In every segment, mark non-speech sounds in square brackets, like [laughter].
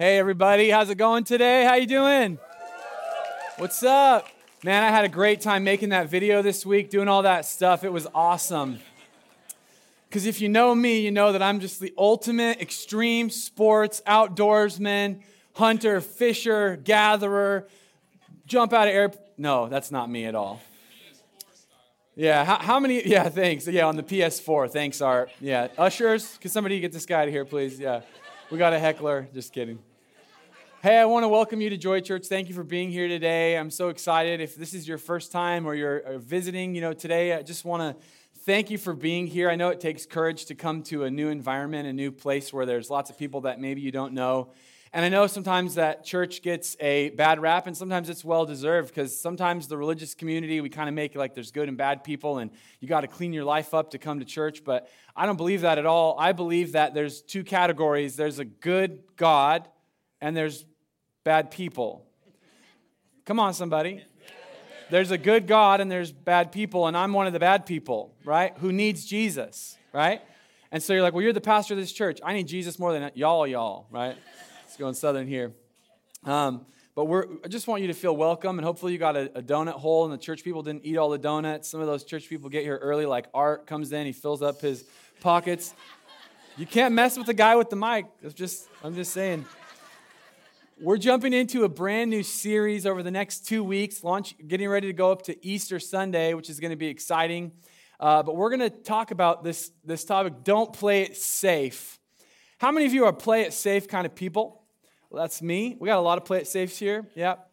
Hey everybody, how's it going today? How you doing? What's up? Man, I had a great time making that video this week, doing all that stuff. It was awesome. Because if you know me, you know that I'm just the ultimate extreme sports outdoorsman, hunter, fisher, gatherer, jump out of air. No, that's not me at all. Yeah, how, how, many? [laughs] Yeah, thanks. Yeah, on the PS4. Thanks, Art. Yeah, ushers, can somebody get this guy to here, please? Yeah, we got a heckler. Just kidding. Hey, I want to welcome you to Joy Church. Thank you for being here today. I'm so excited. If this is your first time or you're visiting, you know, today, I just want to thank you for being here. I know it takes courage to come to a new environment, a new place where there's lots of people that maybe you don't know. And I know sometimes that church gets a bad rap, and sometimes it's well deserved because sometimes the religious community, we kind of make it like there's good and bad people, and you got to clean your life up to come to church. But I don't believe that at all. I believe that there's two categories there's a good God, and there's bad people. Come on, somebody. There's a good God, and there's bad people, and I'm one of the bad people, right? Who needs Jesus, right? And so you're like, well, you're the pastor of this church. I need Jesus more than y'all, y'all, right? It's going southern here. Um, but we're, I just want you to feel welcome, and hopefully you got a, a, donut hole, and the church people didn't eat all the donuts. Some of those church people get here early, like Art comes in, he fills up his pockets. You can't mess with the guy with the mic. It's just, I'm just saying. We're jumping into a brand new series over the next two weeks, launch, getting ready to go up to Easter Sunday, which is going to be exciting. Uh, but we're going to talk about this, this topic don't play it safe. How many of you are play it safe kind of people? Well, that's me. We got a lot of play it safes here. Yep.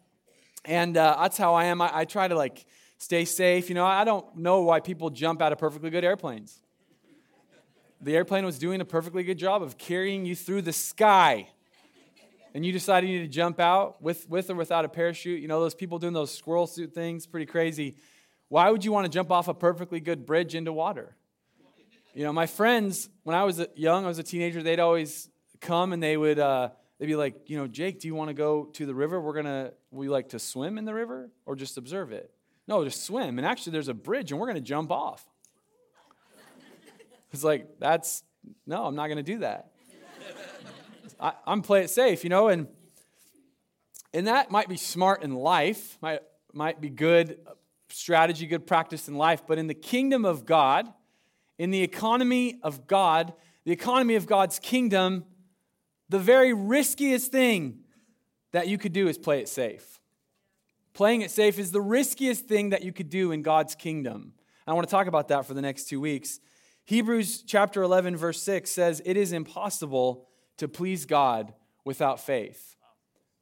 And uh, that's how I am. I, I try to like stay safe. You know, I don't know why people jump out of perfectly good airplanes. The airplane was doing a perfectly good job of carrying you through the sky. And you decided you need to jump out with, with or without a parachute. You know, those people doing those squirrel suit things, pretty crazy. Why would you want to jump off a perfectly good bridge into water? You know, my friends, when I was young, I was a teenager, they'd always come and they would, uh, they'd be like, you know, Jake, do you want to go to the river? We're gonna, we like to swim in the river or just observe it? No, just swim. And actually, there's a bridge, and we're gonna jump off. It's like that's no, I'm not gonna do that. I, am play it safe, you know, and and that might be smart in life, might might be good strategy, good practice in life, but in the kingdom of God, in the economy of God, the economy of God's kingdom the very riskiest thing that you could do is play it safe. Playing it safe is the riskiest thing that you could do in God's kingdom. I want to talk about that for the next two weeks. Hebrews chapter 11, verse 6 says, It is impossible to please God without faith.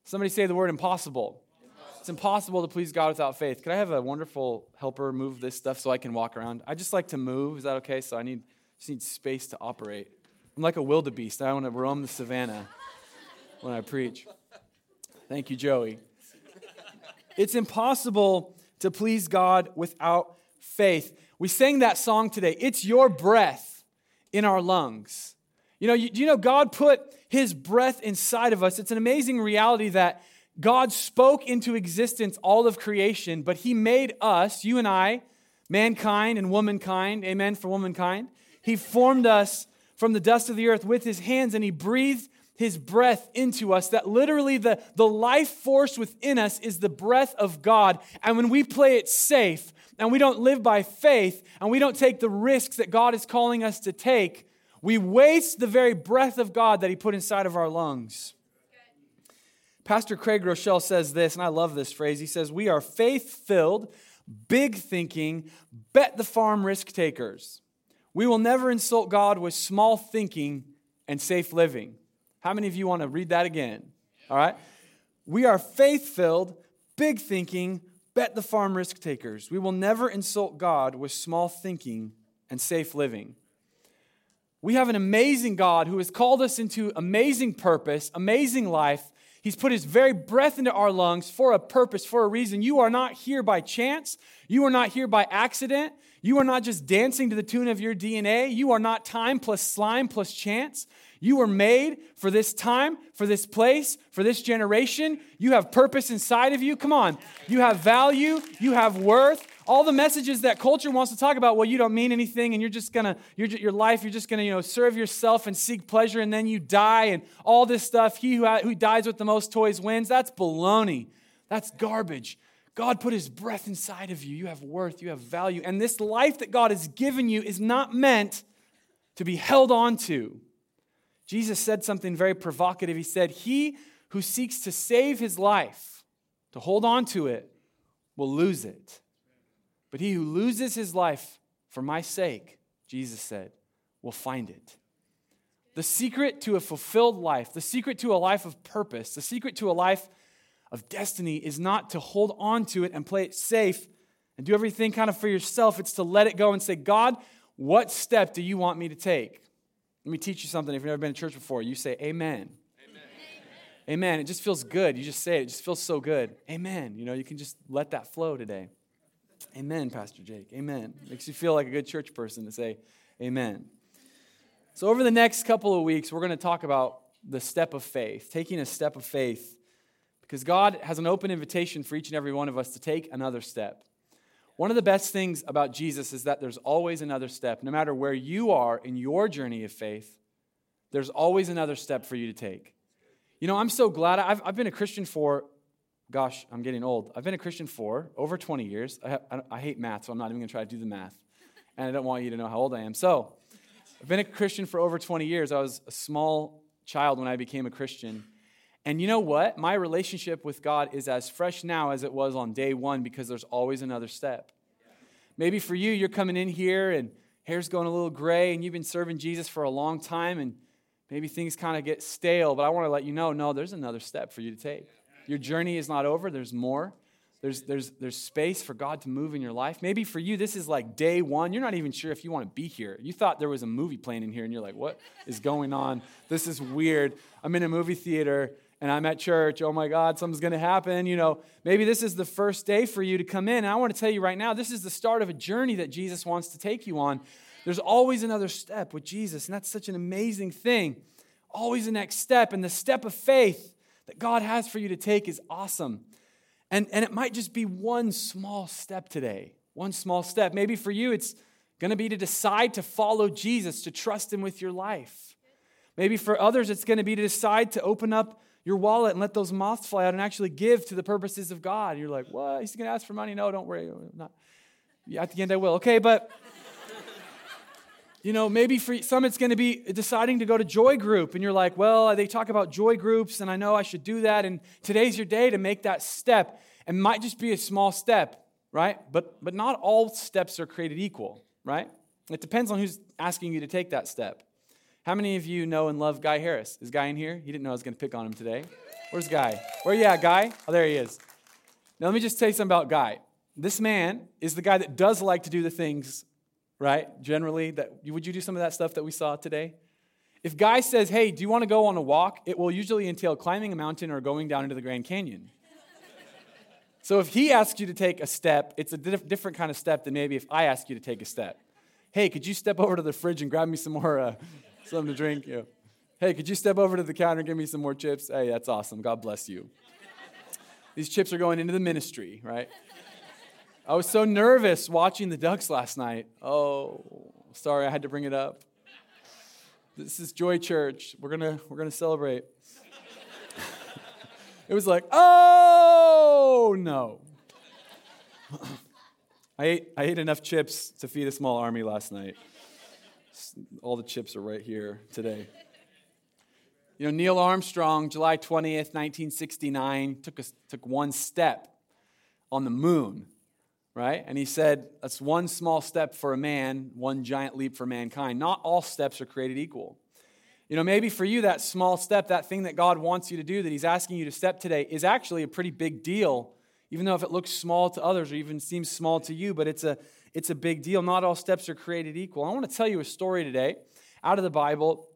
Somebody say the word impossible. impossible. It's impossible to please God without faith. Could I have a wonderful helper move this stuff so I can walk around? I just like to move. Is that okay? So I need just need space to operate. I'm like a wildebeest. I want to roam the savannah when I preach. Thank you, Joey. It's impossible to please God without faith. We sang that song today. It's your breath in our lungs. You know, you, you know God put his breath inside of us. It's an amazing reality that God spoke into existence all of creation, but he made us, you and I, mankind and womankind, amen for womankind. He formed us from the dust of the earth with his hands and he breathed his breath into us. That literally the, the life force within us is the breath of God. And when we play it safe and we don't live by faith and we don't take the risks that God is calling us to take, we waste the very breath of God that he put inside of our lungs. Pastor Craig Groeschel says this, and I love this phrase. He says, We are faith filled, big thinking, bet the farm risk takers. We will never insult God with small thinking and safe living. How many of you want to read that again? All right. We are faith filled, big thinking, bet the farm risk takers. We will never insult God with small thinking and safe living. We have an amazing God who has called us into amazing purpose, amazing life. He's put his very breath into our lungs for a purpose, for a reason. You are not here by chance. You are not here by accident. You are not just dancing to the tune of your DNA. You are not time plus slime plus chance. You were made for this time, for this place, for this generation. You have purpose inside of you. Come on. You have value, you have worth. All the messages that culture wants to talk about, well, you don't mean anything and you're just gonna, you're, your life, you're just gonna, you know, serve yourself and seek pleasure and then you die and all this stuff. He who, who dies with the most toys wins. That's baloney. That's garbage. God put his breath inside of you. You have worth, you have value. And this life that God has given you is not meant to be held on to. Jesus said something very provocative. He said, He who seeks to save his life, to hold on to it, will lose it. But he who loses his life for my sake, Jesus said, will find it. The secret to a fulfilled life, the secret to a life of purpose, the secret to a life of destiny is not to hold on to it and play it safe and do everything kind of for yourself. It's to let it go and say, God, what step do you want me to take? Let me teach you something. If you've never been to church before, you say, Amen. Amen. Amen. It just feels good. You just say it. It just feels so good. Amen. You know, you can just let that flow today. Amen, Pastor Jake. Amen. Makes you feel like a good church person to say, Amen. So, over the next couple of weeks, we're going to talk about the step of faith, taking a step of faith, because God has an open invitation for each and every one of us to take another step. One of the best things about Jesus is that there's always another step. No matter where you are in your journey of faith, there's always another step for you to take. You know, I'm so glad. I've, I've been a Christian for, gosh, I'm getting old. I've been a Christian for over 20 years. I, I, I hate math, so I'm not even going to try to do the math. And I don't want you to know how old I am. So, I've been a Christian for over 20 years. I was a small child when I became a Christian. And you know what? My relationship with God is as fresh now as it was on day one because there's always another step. Maybe for you, you're coming in here and hair's going a little gray and you've been serving Jesus for a long time and maybe things kind of get stale, but I want to let you know no, there's another step for you to take. Your journey is not over, there's more. There's, there's, there's space for God to move in your life. Maybe for you, this is like day one. You're not even sure if you want to be here. You thought there was a movie playing in here, and you're like, what is going on? This is weird. I'm in a movie theater and I'm at church. Oh my God, something's going to happen. You know, maybe this is the first day for you to come in. And I want to tell you right now, this is the start of a journey that Jesus wants to take you on. There's always another step with Jesus, and that's such an amazing thing. Always the next step, and the step of faith that God has for you to take is awesome. And, and it might just be one small step today, one small step. Maybe for you, it's going to be to decide to follow Jesus, to trust Him with your life. Maybe for others, it's going to be to decide to open up your wallet and let those moths fly out and actually give to the purposes of God. You're like, what? He's going to ask for money? No, don't worry. Not. At the end, I will. Okay, but. You know, maybe for some it's going to be deciding to go to joy group, and you're like, well, they talk about joy groups, and I know I should do that, and today's your day to make that step. And might just be a small step, right? But but not all steps are created equal, right? It depends on who's asking you to take that step. How many of you know and love Guy Harris? Is Guy in here? He didn't know I was going to pick on him today. Where's Guy? Where you at, Guy? Oh, there he is. Now, let me just tell you something about Guy. This man is the guy that does like to do the things, right? Generally, that would you do some of that stuff that we saw today? If Guy says, "Hey, do you want to go on a walk?" It will usually entail climbing a mountain or going down into the Grand Canyon. so if he asks you to take a step, it's a different kind of step than maybe if I ask you to take a step. Hey, could you step over to the fridge and grab me some more uh, something to drink. Yeah. Hey, could you step over to the counter and give me some more chips? Hey, that's awesome. God bless you. These chips are going into the ministry, right? I was so nervous watching the Ducks last night. Oh, sorry, I had to bring it up. This is Joy Church. We're gonna we're gonna celebrate. [laughs] it was like, oh no. [laughs] I ate I ate enough chips to feed a small army last night all the chips are right here today. You know, Neil Armstrong, July 20th, 1969, took, a, took one step on the moon, right? And he said, That's one small step for a man, one giant leap for mankind. Not all steps are created equal. You know, maybe for you, that small step, that thing that God wants you to do, that He's asking you to step today, is actually a pretty big deal, even though if it looks small to others or even seems small to you, but it's a, it's a big deal. Not all steps are created equal. I want to tell you a story today out of the Bible,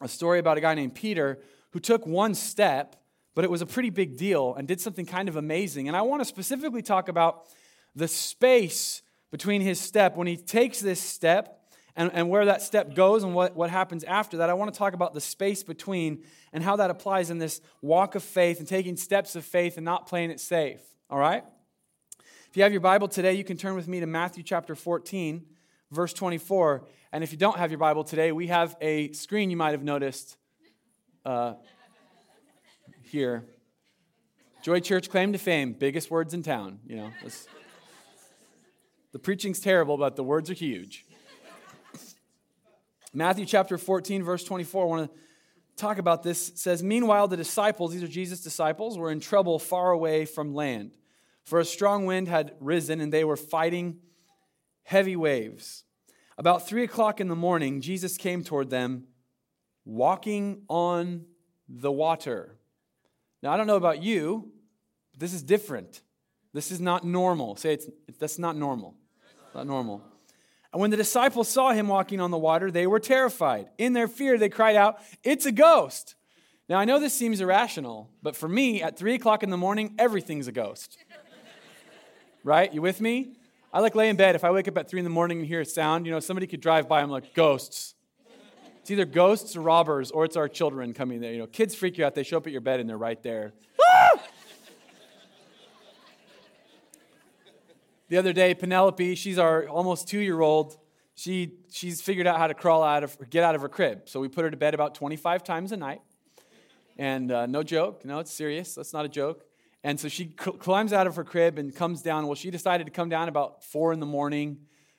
a story about a guy named Peter who took one step, but it was a pretty big deal and did something kind of amazing. And I want to specifically talk about the space between his step when he takes this step and, and where that step goes and what, what happens after that. I want to talk about the space between and how that applies in this walk of faith and taking steps of faith and not playing it safe. All right? If you have your Bible today, you can turn with me to Matthew chapter 14, verse 24. And if you don't have your Bible today, we have a screen you might have noticed uh, here. Joy Church claim to fame, biggest words in town. You know, the preaching's terrible, but the words are huge. Matthew chapter 14, verse 24. I want to talk about this. It says, Meanwhile, the disciples, these are Jesus' disciples, were in trouble far away from land. For a strong wind had risen, and they were fighting heavy waves. About three o'clock in the morning, Jesus came toward them, walking on the water. Now, I don't know about you, but this is different. This is not normal. Say it's that's not normal. Not normal. And when the disciples saw him walking on the water, they were terrified. In their fear, they cried out, It's a ghost. Now, I know this seems irrational, but for me, at three o'clock in the morning, everything's a ghost. right? You with me? I like lay in bed. If I wake up at three in the morning and hear a sound, you know, somebody could drive by. I'm like, ghosts. It's either ghosts or robbers, or it's our children coming there. You know, kids freak you out. They show up at your bed and they're right there. The other day, Penelope, she's our almost two year old. She, she's figured out how to crawl out of, get out of her crib. So we put her to bed about 25 times a night. And uh, no joke, no, it's serious. That's not a joke. And so she cl- climbs out of her crib and comes down. Well, she decided to come down about four in the morning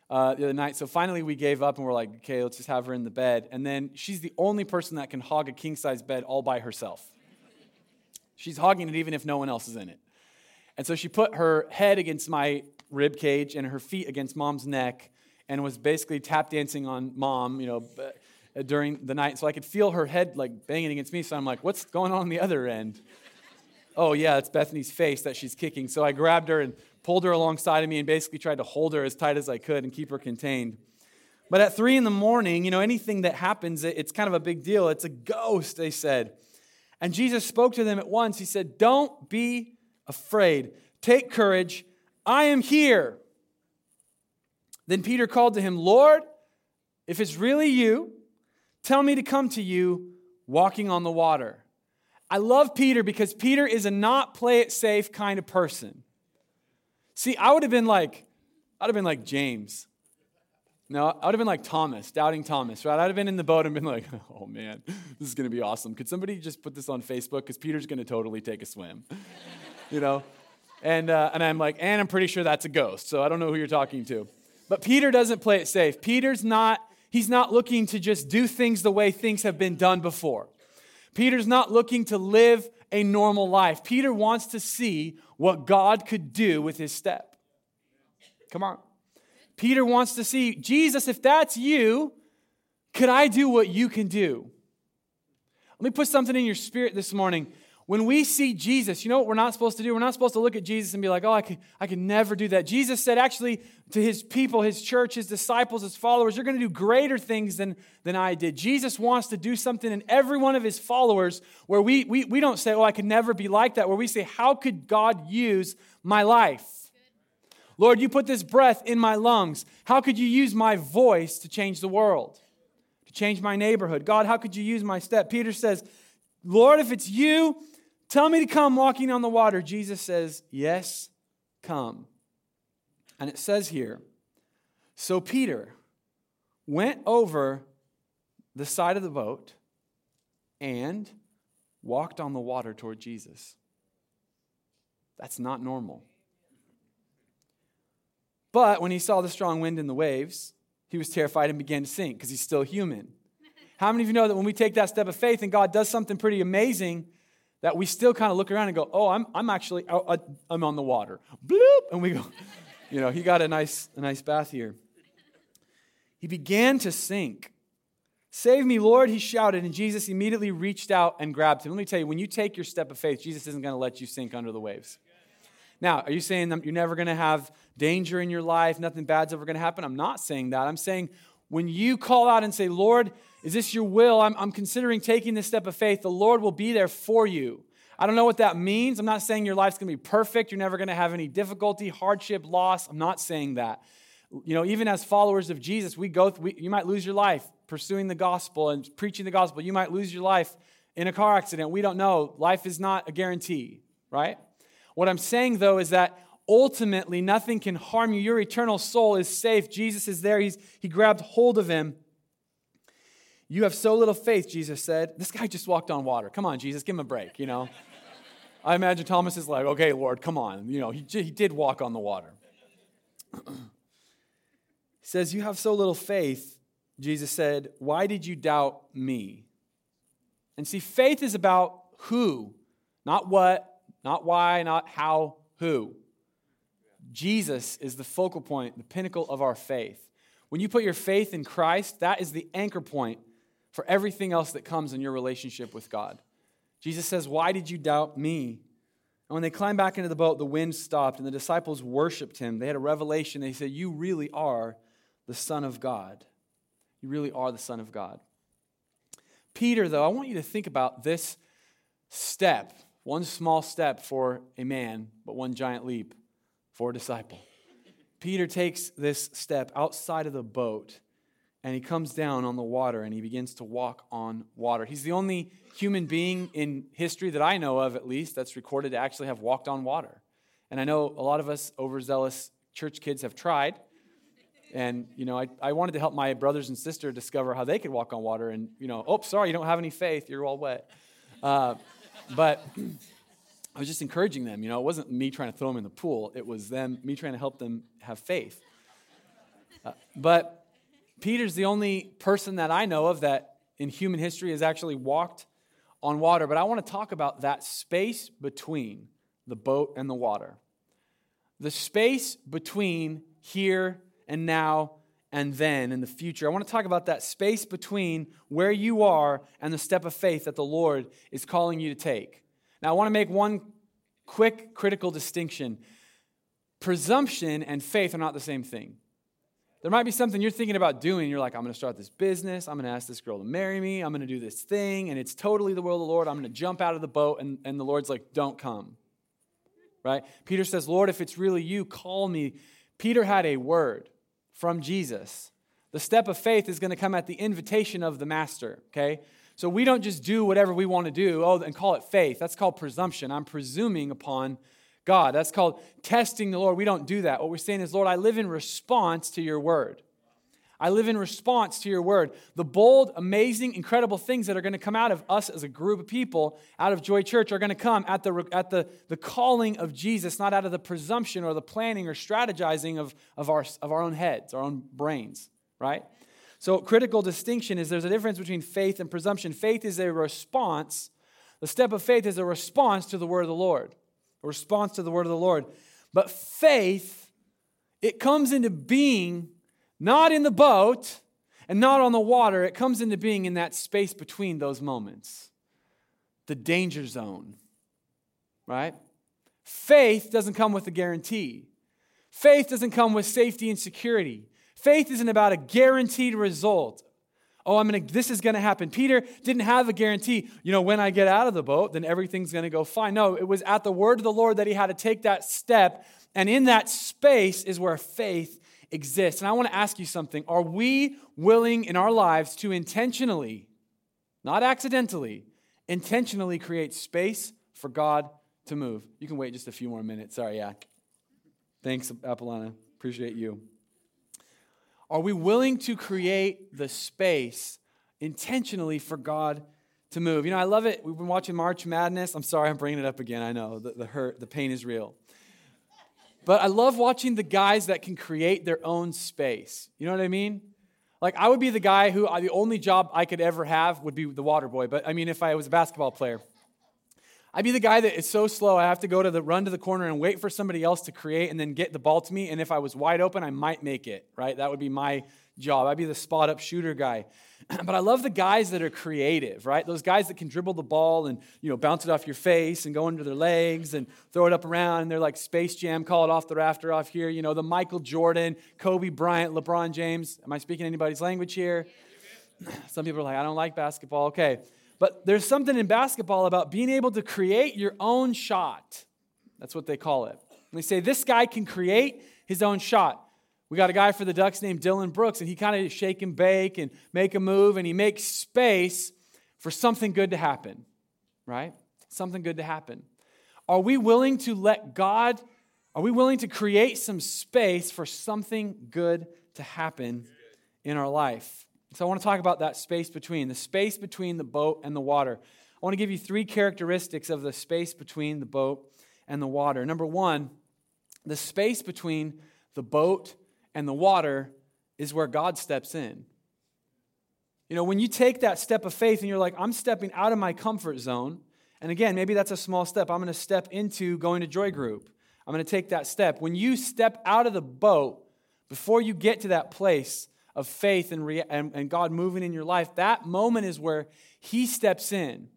uh, the other night. So finally we gave up and we're like, okay, let's just have her in the bed. And then she's the only person that can hog a king size bed all by herself. She's hogging it even if no one else is in it. And so she put her head against my rib cage and her feet against mom's neck and was basically tap dancing on mom, you know, during the night. So I could feel her head like banging against me. So I'm like, what's going on on the other end? oh, yeah, it's Bethany's face that she's kicking. So I grabbed her and pulled her alongside of me and basically tried to hold her as tight as I could and keep her contained. But at three in the morning, you know, anything that happens, it's kind of a big deal. It's a ghost, they said. And Jesus spoke to them at once. He said, Don't be afraid. Take courage. I am here. Then Peter called to him, Lord, if it's really you, tell me to come to you walking on the water. I love Peter because Peter is a not play it safe kind of person. See, I would have been like, I'd have been like James. No, I would have been like Thomas, doubting Thomas, right? I'd have been in the boat and been like, [laughs] oh man, this is going to be awesome. Could somebody just put this on Facebook? Because Peter's going to totally take a swim, [laughs] you know? And, uh, and I'm like, and I'm pretty sure that's a ghost, so I don't know who you're talking to. But Peter doesn't play it safe. Peter's not, he's not looking to just do things the way things have been done before. Peter's not looking to live a normal life. Peter wants to see what God could do with his step. Come on. Peter wants to see, Jesus, if that's you, could I do what you can do? Let me put something in your spirit this morning. When we see Jesus, you know what we're not supposed to do? We're not supposed to look at Jesus and be like, oh, I can, I can never do that. Jesus said, actually, to his people, his church, his disciples, his followers, you're going to do greater things than, than I did. Jesus wants to do something in every one of his followers where we, we, we don't say, oh, I could never be like that, where we say, how could God use my life? Lord, you put this breath in my lungs. How could you use my voice to change the world, to change my neighborhood? God, how could you use my step? Peter says, Lord, if it's you, Tell me to come walking on the water. Jesus says, Yes, come. And it says here, So Peter went over the side of the boat and walked on the water toward Jesus. That's not normal. But when he saw the strong wind and the waves, he was terrified and began to sink because he's still human. How many of you know that when we take that step of faith and God does something pretty amazing, that we still kind of look around and go, oh, I'm, I'm actually, oh, uh, I'm on the water. Bloop! And we go, [laughs] you know, he got a nice, a nice bath here. He began to sink. Save me, Lord, he shouted, and Jesus immediately reached out and grabbed him. Let me tell you, when you take your step of faith, Jesus isn't going to let you sink under the waves. Now, are you saying that you're never going to have danger in your life, nothing bad's ever going to happen? I'm not saying that. I'm saying when you call out and say, Lord, is this your will? I'm, I'm considering taking this step of faith. The Lord will be there for you. I don't know what that means. I'm not saying your life's going to be perfect. You're never going to have any difficulty, hardship, loss. I'm not saying that. You know, even as followers of Jesus, we go. We, you might lose your life pursuing the gospel and preaching the gospel. You might lose your life in a car accident. We don't know. Life is not a guarantee, right? What I'm saying though is that ultimately nothing can harm you. Your eternal soul is safe. Jesus is there. He's, he grabbed hold of him. You have so little faith, Jesus said. This guy just walked on water. Come on, Jesus, give him a break, you know. [laughs] I imagine Thomas is like, okay, Lord, come on. You know, he, he did walk on the water. he [clears throat] says, You have so little faith. Jesus said, Why did you doubt me? And see, faith is about who, not what, not why, not how, who. Jesus is the focal point, the pinnacle of our faith. When you put your faith in Christ, that is the anchor point for everything else that comes in your relationship with God. Jesus says, Why did you doubt me? And when they climbed back into the boat, the wind stopped, and the disciples worshiped him. They had a revelation. They said, You really are the Son of God. You really are the Son of God. Peter, though, I want you to think about this step one small step for a man, but one giant leap for a disciple. Peter takes this step outside of the boat and he comes down on the water and he begins to walk on water. He's the only human being in history that I know of, at least, that's recorded to actually have walked on water. And I know a lot of us overzealous church kids have tried. And, you know, I, I wanted to help my brothers and sister discover how they could walk on water. And, you know, oh, sorry, you don't have any faith. You're all wet. Uh, but I was just encouraging them. You know, it wasn't me trying to throw them in the pool, it was them, me trying to help them have faith. Uh, but Peter's the only person that I know of that in human history has actually walked on water. But I want to talk about that space between the boat and the water. The space between here and now and then in the future. I want to talk about that space between where you are and the step of faith that the Lord is calling you to take. Now, I want to make one quick critical distinction. Presumption and faith are not the same thing. There might be something you're thinking about doing. You're like, I'm going to start this business. I'm going to ask this girl to marry me. I'm going to do this thing. And it's totally the will of the Lord. I'm going to jump out of the boat. And, and the Lord's like, don't come. Right? Peter says, Lord, if it's really you, call me. Peter had a word from Jesus. The step of faith is going to come at the invitation of the master, okay? So we don't just do whatever we want to do, oh, and call it faith. That's called presumption. I'm presuming upon God. That's called testing the Lord. We don't do that. What we're saying is, Lord, I live in response to your word. I live in response to your word. The bold, amazing, incredible things that are going to come out of us as a group of people out of Joy Church are going to come at the, at the, the calling of Jesus, not out of the presumption or the planning or strategizing of, of, our, of our own heads, our own brains, right? So, critical distinction is there's a difference between faith and presumption. Faith is a response. The step of faith is a response to the word of the Lord, a response to the word of the Lord. But faith, it comes into being not in the boat and not on the water. It comes into being in that space between those moments, the danger zone, right? Faith doesn't come with a guarantee. Faith doesn't come with safety and security. Faith isn't about a guaranteed result. Oh, I'm gonna, this is gonna happen. Peter didn't have a guarantee. You know, when I get out of the boat, then everything's gonna go fine. No, it was at the word of the Lord that he had to take that step. And in that space is where faith exists. And I want to ask you something. Are we willing in our lives to intentionally, not accidentally, intentionally create space for God to move? You can wait just a few more minutes. Sorry, yeah. Thanks, Apollonia. Appreciate you. Are we willing to create the space intentionally for God to move? You know, I love it. We've been watching March Madness. I'm sorry, I'm bringing it up again. I know the, the hurt, the pain is real. But I love watching the guys that can create their own space. You know what I mean? Like, I would be the guy who the only job I could ever have would be the water boy. But I mean, if I was a basketball player, I'd be the guy that is so slow, I have to go to the run to the corner and wait for somebody else to create and then get the ball to me. And if I was wide open, I might make it, right? That would be my job. I'd be the spot up shooter guy. [clears throat] but I love the guys that are creative, right? Those guys that can dribble the ball and, you know, bounce it off your face and go under their legs and throw it up around. And they're like Space Jam, call it off the rafter off here. You know, the Michael Jordan, Kobe Bryant, LeBron James. Am I speaking anybody's language here? [clears throat] Some people are like, I don't like basketball. Okay. But there's something in basketball about being able to create your own shot. That's what they call it. And they say this guy can create his own shot. We got a guy for the Ducks named Dillon Brooks, and he kind of shake and bake and make a move, and he makes space for something good to happen, right? Something good to happen. Are we willing to let God Are we willing to create some space for something good to happen in our life? So I want to talk about that space between, the space between the boat and the water. I want to give you three characteristics of the space between the boat and the water. Number one, the space between the boat and the water is where God steps in. You know, when you take that step of faith and you're like, I'm stepping out of my comfort zone, and again, maybe that's a small step. I'm going to step into going to Joy Group. I'm going to take that step. When you step out of the boat, before you get to that place of faith and, and, and God moving in your life, that moment is where He steps in.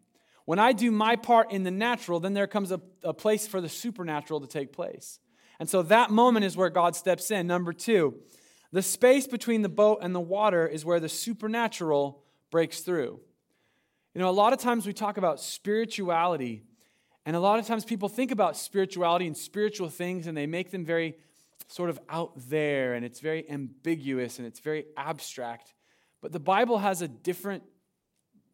When I do my part in the natural, then there comes a, a place for the supernatural to take place. And so that moment is where God steps in. Number two, the space between the boat and the water is where the supernatural breaks through. You know, a lot of times we talk about spirituality, and a lot of times people think about spirituality and spiritual things, and they make them very sort of out there, and it's very ambiguous and it's very abstract. But the Bible has a different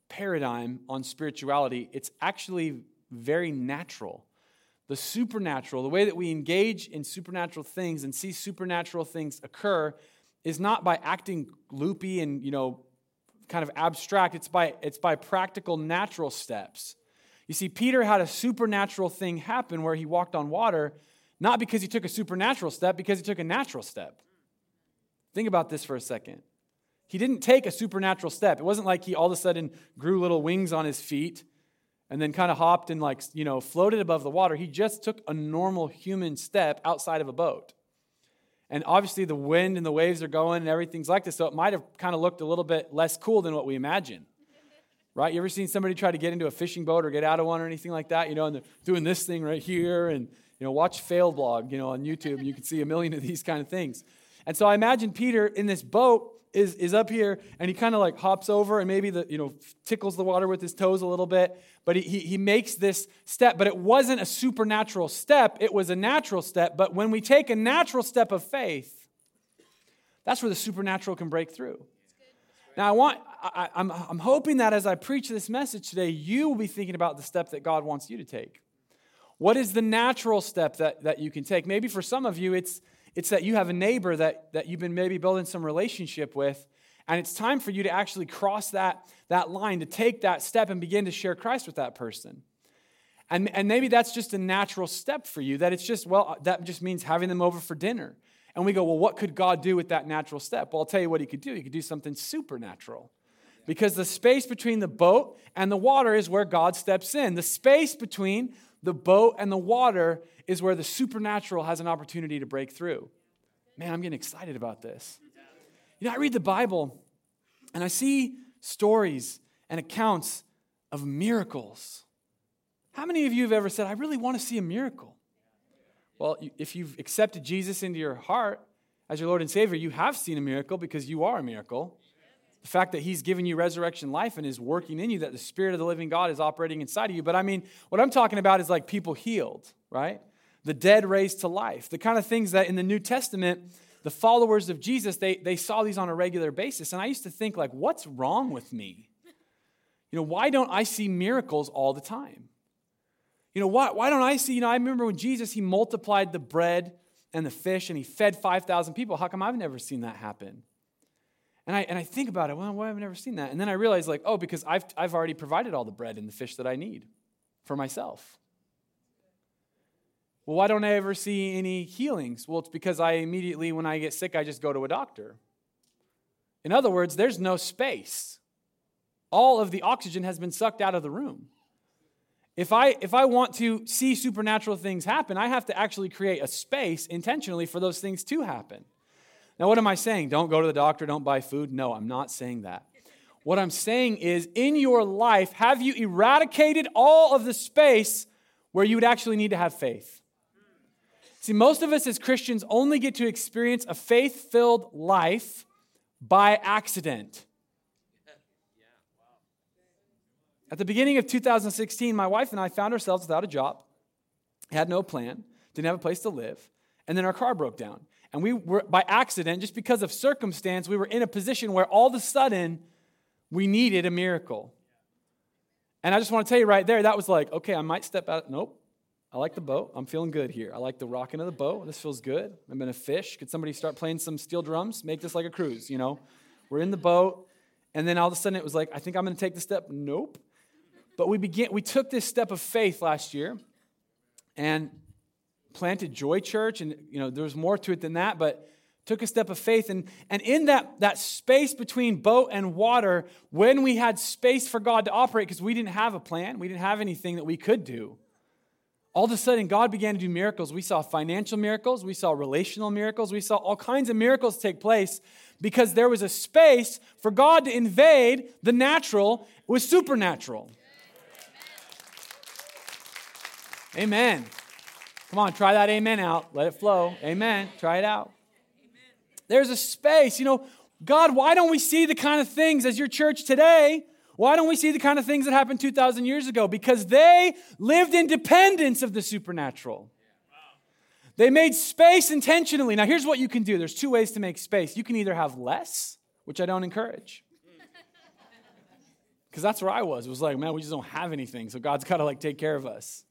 paradigm on spirituality. It's actually very natural the supernatural, the way that we engage in supernatural things and see supernatural things occur is not by acting loopy and, you know, kind of abstract. It's by, it's by practical, natural steps. You see, Peter had a supernatural thing happen where he walked on water, not because he took a supernatural step, because he took a natural step. Think about this for a second. He didn't take a supernatural step. It wasn't like he all of a sudden grew little wings on his feet and then kind of hopped and like you know floated above the water he just took a normal human step outside of a boat and obviously the wind and the waves are going and everything's like this so it might have kind of looked a little bit less cool than what we imagine right you ever seen somebody try to get into a fishing boat or get out of one or anything like that you know and they're doing this thing right here and you know watch fail blog you know on youtube you can see a million of these kind of things. And so i imagine peter in this boat is, is up here and he kind of like hops over and maybe the you know tickles the water with his toes a little bit but he, he, he makes this step but it wasn't a supernatural step it was a natural step but when we take a natural step of faith that's where the supernatural can break through. Now i want I, I'm, I'm hoping that as i preach this message today you will be thinking about the step that god wants you to take what is the natural step that, that you can take maybe for some of you it's it's that you have a neighbor that, that you've been maybe building some relationship with, and it's time for you to actually cross that, that line, to take that step and begin to share Christ with that person. And, and maybe that's just a natural step for you, that it's just, well, that just means having them over for dinner. And we go, well, what could God do with that natural step? Well, I'll tell you what he could do. He could do something supernatural. Because the space between the boat and the water is where God steps in. The space between the boat and the water is where the supernatural has an opportunity to break through. Man, I'm getting excited about this. You know, I read the Bible and I see stories and accounts of miracles. How many of you have ever said, I really want to see a miracle? Well, if you've accepted Jesus into your heart as your Lord and Savior, you have seen a miracle because you are a miracle. The fact that He's given you resurrection life and is working in you, that the Spirit of the living God is operating inside of you. But I mean, what I'm talking about is like people healed, right? The dead raised to life. The kind of things that in the New Testament, the followers of Jesus, they, they saw these on a regular basis. And I used to think, like, what's wrong with me? You know, why don't I see miracles all the time? You know, why, why don't I see, you know, I remember when Jesus, he multiplied the bread and the fish and he fed 5,000 people. How come I've never seen that happen? And I, and I think about it, well, why have I never seen that? And then I realize, like, oh, because I've, I've already provided all the bread and the fish that I need for myself. Well, why don't I ever see any healings? Well, it's because I immediately, when I get sick, I just go to a doctor. In other words, there's no space. All of the oxygen has been sucked out of the room. If I, if I want to see supernatural things happen, I have to actually create a space intentionally for those things to happen. Now, what am I saying? Don't go to the doctor, don't buy food? No, I'm not saying that. What I'm saying is, in your life, have you eradicated all of the space where you would actually need to have faith? See, most of us as Christians only get to experience a faith filled life by accident. At the beginning of 2016, my wife and I found ourselves without a job, had no plan, didn't have a place to live, and then our car broke down. And we were, by accident, just because of circumstance, we were in a position where all of a sudden we needed a miracle. And I just want to tell you right there, that was like, okay, I might step out. Nope. I like the boat. I'm feeling good here. I like the rocking of the boat. This feels good. I'm in a fish. Could somebody start playing some steel drums? Make this like a cruise, you know? We're in the boat. And then all of a sudden it was like, I think I'm going to take the step. Nope. But we began, we took this step of faith last year and planted Joy Church. And, you know, there was more to it than that, but took a step of faith. And, and in that, that space between boat and water, when we had space for God to operate, because we didn't have a plan, we didn't have anything that we could do, all of a sudden God began to do miracles. We saw financial miracles, we saw relational miracles, we saw all kinds of miracles take place because there was a space for God to invade the natural with supernatural. Amen. Come on, try that amen out. Let it flow. Amen. Try it out. There's a space. You know, God, why don't we see the kind of things as your church today? Why don't we see the kind of things that happened 2,000 years ago? Because they lived in dependence of the supernatural. They made space intentionally. Now, here's what you can do there's two ways to make space. You can either have less, which I don't encourage. [laughs] Because that's where I was. It was like, man, we just don't have anything. So God's got to like take care of us.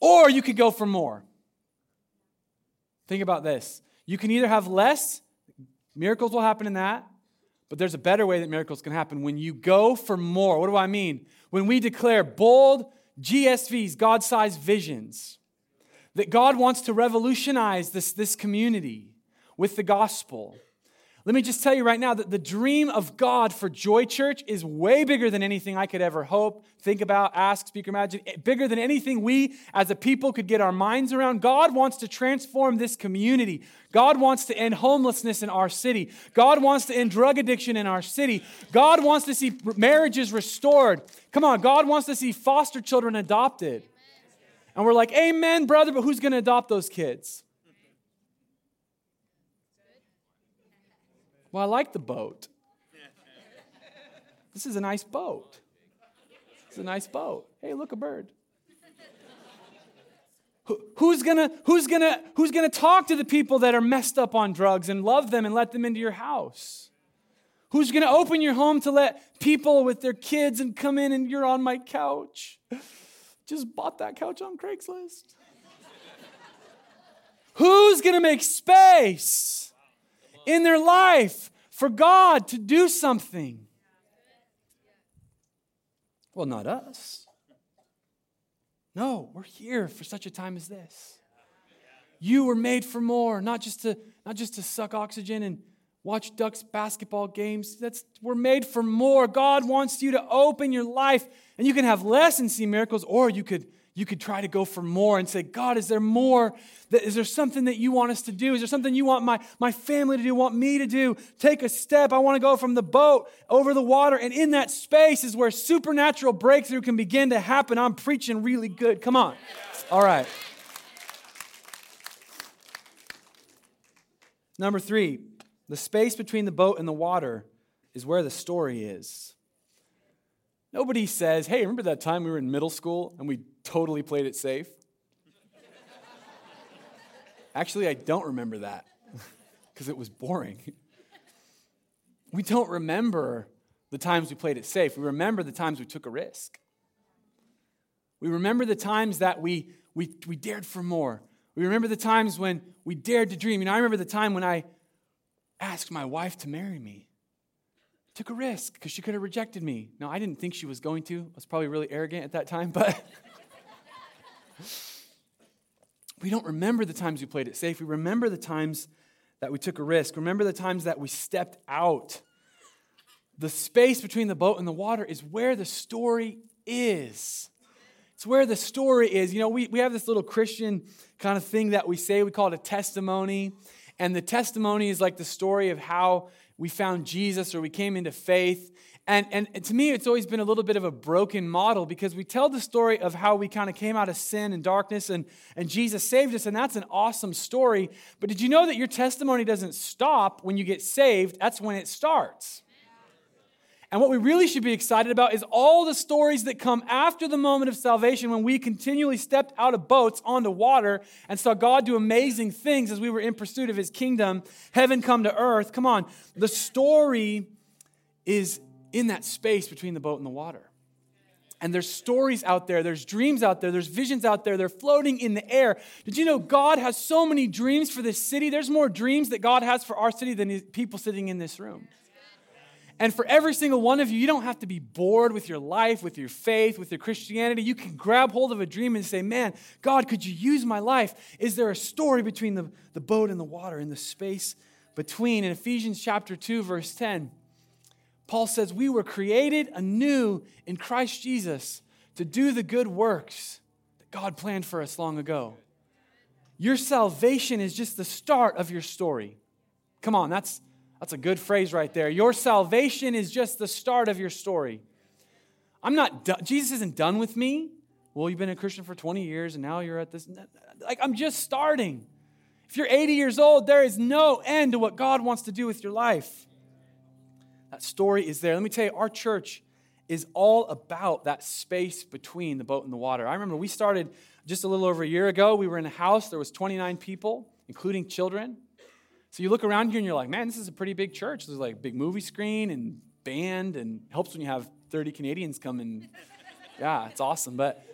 Or you could go for more. Think about this. You can either have less, miracles will happen in that, but there's a better way that miracles can happen when you go for more. What do I mean? When we declare bold GSVs, God sized visions, that God wants to revolutionize this, this community with the gospel. Let me just tell you right now that the dream of God for Joy Church is way bigger than anything I could ever hope, think about, ask, speak, imagine. Eh, bigger than anything we as a people could get our minds around. God wants to transform this community. God wants to end homelessness in our city. God wants to end drug addiction in our city. God wants to see marriages restored. Come on, God wants to see foster children adopted. And we're like, Amen, brother, but who's going to adopt those kids? Well, I like the boat. This is a nice boat. It's a nice boat. Hey, look, a bird. Who's gonna, who's, gonna, who's gonna talk to the people that are messed up on drugs and love them and let them into your house? Who's gonna open your home to let people with their kids and come in and you're on my couch? Just bought that couch on Craigslist. Who's gonna make space? In their life for God to do something. Well, not us. No, we're here for such a time as this. You were made for more, not just to not just to suck oxygen and watch Ducks basketball games. That's we're made for more. God wants you to open your life and you can have less and see miracles or you could you could try to go for more and say, God, is there more? Is there something that you want us to do? Is there something you want my, my family to do, want me to do? Take a step. I want to go from the boat over the water. And in that space is where supernatural breakthrough can begin to happen. I'm preaching really good. Come on. All right. Number three, the space between the boat and the water is where the story is. Nobody says, hey, remember that time we were in middle school and we totally played it safe? Actually, I don't remember that because it was boring. We don't remember the times we played it safe. We remember the times we took a risk. We remember the times that we, we, we dared for more. We remember the times when we dared to dream. You know, I remember the time when I asked my wife to marry me took a risk because she could have rejected me. No, I didn't think she was going to. I was probably really arrogant at that time, [laughs] but we don't remember the times we played it safe. We remember the times that we took a risk. Remember the times that we stepped out. The space between the boat and the water is where the story is. It's where the story is. You know, we, we have this little Christian kind of thing that we say, we call it a testimony. And the testimony is like the story of how we found Jesus or we came into faith. And, and to me, it's always been a little bit of a broken model because we tell the story of how we kind of came out of sin and darkness and, and Jesus saved us, and that's an awesome story. But did you know that your testimony doesn't stop when you get saved? That's when it starts. And what we really should be excited about is all the stories that come after the moment of salvation when we continually stepped out of boats onto water and saw God do amazing things as we were in pursuit of his kingdom, heaven come to earth. Come on. The story is in that space between the boat and the water. And there's stories out there, there's dreams out there, there's visions out there, they're floating in the air. Did you know God has so many dreams for this city? There's more dreams that God has for our city than people sitting in this room. And for every single one of you, you don't have to be bored with your life, with your faith, with your Christianity. You can grab hold of a dream and say, Man, God, could you use my life? Is there a story between the, the boat and the water, in the space between? In Ephesians chapter 2, verse 10, Paul says, We were created anew in Christ Jesus to do the good works that God planned for us long ago. Your salvation is just the start of your story. Come on, that's, that's a good phrase right there. Your salvation is just the start of your story. I'm not. Jesus isn't done with me. Well, you've been a Christian for 20 years and now you're at this. Like, I'm just starting. If you're 80 years old, there is no end to what God wants to do with your life. That story is there. Let me tell you, our church is all about that space between the boat and the water. I remember we started just a little over a year ago. We were in a house, there was 29 people, including children. So you look around here and you're like, man, this is a pretty big church. There's like a big movie screen and band, and helps when you have 30 Canadians come and [laughs] yeah, it's awesome. But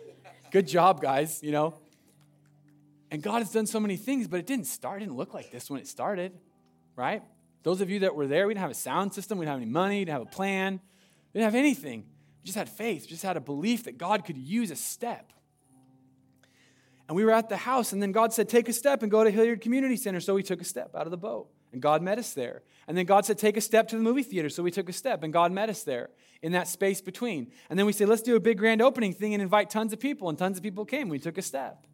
good job, guys, you know. And God has done so many things, but it didn't start, it didn't look like this when it started, right? Those of you that were there, we didn't have a sound system, we didn't have any money, we didn't have a plan, we didn't have anything. We just had faith, just had a belief that God could use a step. And we were at the house, and then God said, Take a step and go to Hilyard Community Center. So we took a step out of the boat, and God met us there. And then God said, Take a step to the movie theater. So we took a step, and God met us there in that space between. And then we said, Let's do a big grand opening thing and invite tons of people. And tons of people came. We took a step.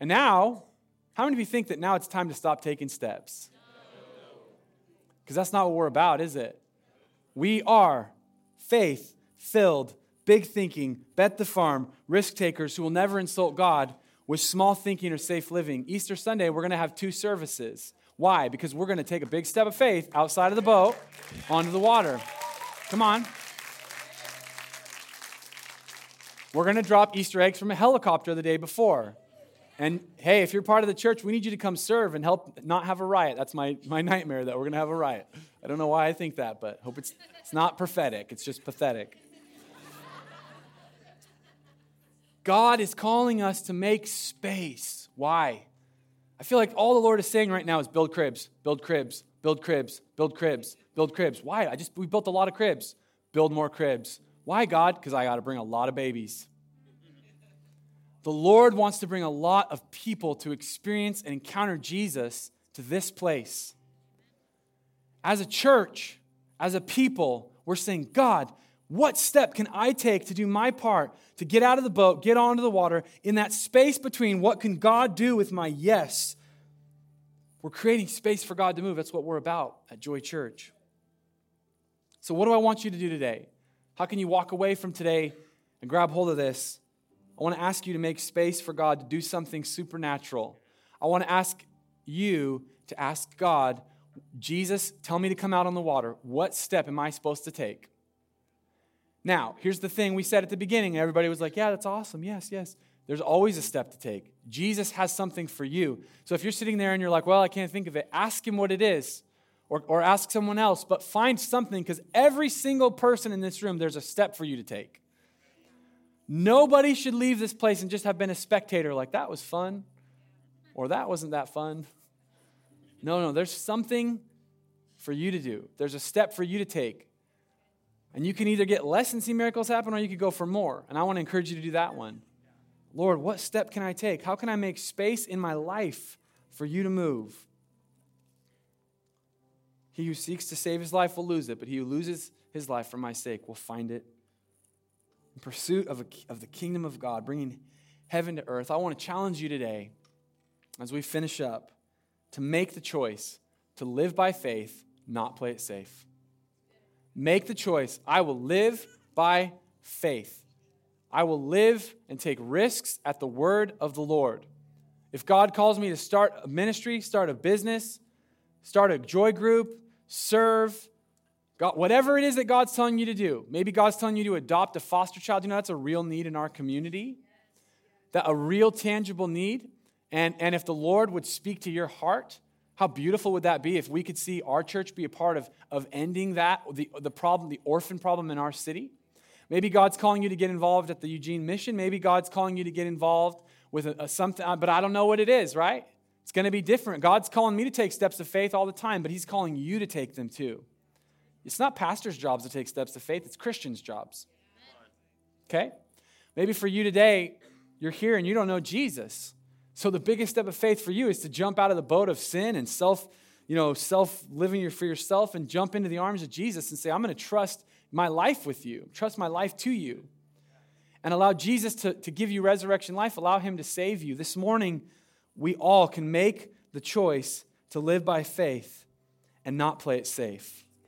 And now, how many of you think that now it's time to stop taking steps? Because that's not what we're about, is it? We are faith filled, big thinking, bet the farm, risk takers who will never insult God with small thinking or safe living. Easter Sunday, we're going to have two services. Why? Because we're going to take a big step of faith outside of the boat onto the water. Come on. We're going to drop Easter eggs from a helicopter the day before. And hey, if you're part of the church, we need you to come serve and help not have a riot. That's my, my nightmare that we're going to have a riot. I don't know why I think that, but hope it's, it's not prophetic. It's just pathetic. God is calling us to make space. Why? I feel like all the Lord is saying right now is build cribs, build cribs, build cribs, build cribs, build cribs. Why? I just we built a lot of cribs. Build more cribs. Why, God? Because I got to bring a lot of babies. The Lord wants to bring a lot of people to experience and encounter Jesus to this place. As a church, as a people, we're saying, God, what step can I take to do my part to get out of the boat, get onto the water, in that space between what can God do with my yes? We're creating space for God to move. That's what we're about at Joy Church. So, what do I want you to do today? How can you walk away from today and grab hold of this I want to ask you to make space for God to do something supernatural. I want to ask you to ask God, Jesus, tell me to come out on the water. What step am I supposed to take? Now, here's the thing we said at the beginning. Everybody was like, yeah, that's awesome. Yes, yes. There's always a step to take. Jesus has something for you. So if you're sitting there and you're like, well, I can't think of it, ask him what it is or, or ask someone else, but find something because every single person in this room, there's a step for you to take. Nobody should leave this place and just have been a spectator, like that was fun, or that wasn't that fun. No, no, there's something for you to do, there's a step for you to take. And you can either get less and see miracles happen, or you could go for more. And I want to encourage you to do that one. Lord, what step can I take? How can I make space in my life for you to move? He who seeks to save his life will lose it, but he who loses his life for my sake will find it in pursuit of, a, of the kingdom of God, bringing heaven to earth, I want to challenge you today as we finish up to make the choice to live by faith, not play it safe. Make the choice. I will live by faith. I will live and take risks at the word of the Lord. If God calls me to start a ministry, start a business, start a joy group, serve, God, whatever it is that God's telling you to do, maybe God's telling you to adopt a foster child. You know, that's a real need in our community, that a real tangible need. And, and if the Lord would speak to your heart, how beautiful would that be if we could see our church be a part of, of ending that, the, the problem, the orphan problem in our city? Maybe God's calling you to get involved at the Eugene mission. Maybe God's calling you to get involved with a, a something, but I don't know what it is, right? It's going to be different. God's calling me to take steps of faith all the time, but He's calling you to take them too. It's not pastors' jobs to take steps of faith, it's Christians' jobs. Okay? Maybe for you today, you're here and you don't know Jesus. So the biggest step of faith for you is to jump out of the boat of sin and self, you know, self living for yourself and jump into the arms of Jesus and say, I'm going to trust my life with you, trust my life to you. And allow Jesus to, to give you resurrection life, allow him to save you. This morning, we all can make the choice to live by faith and not play it safe.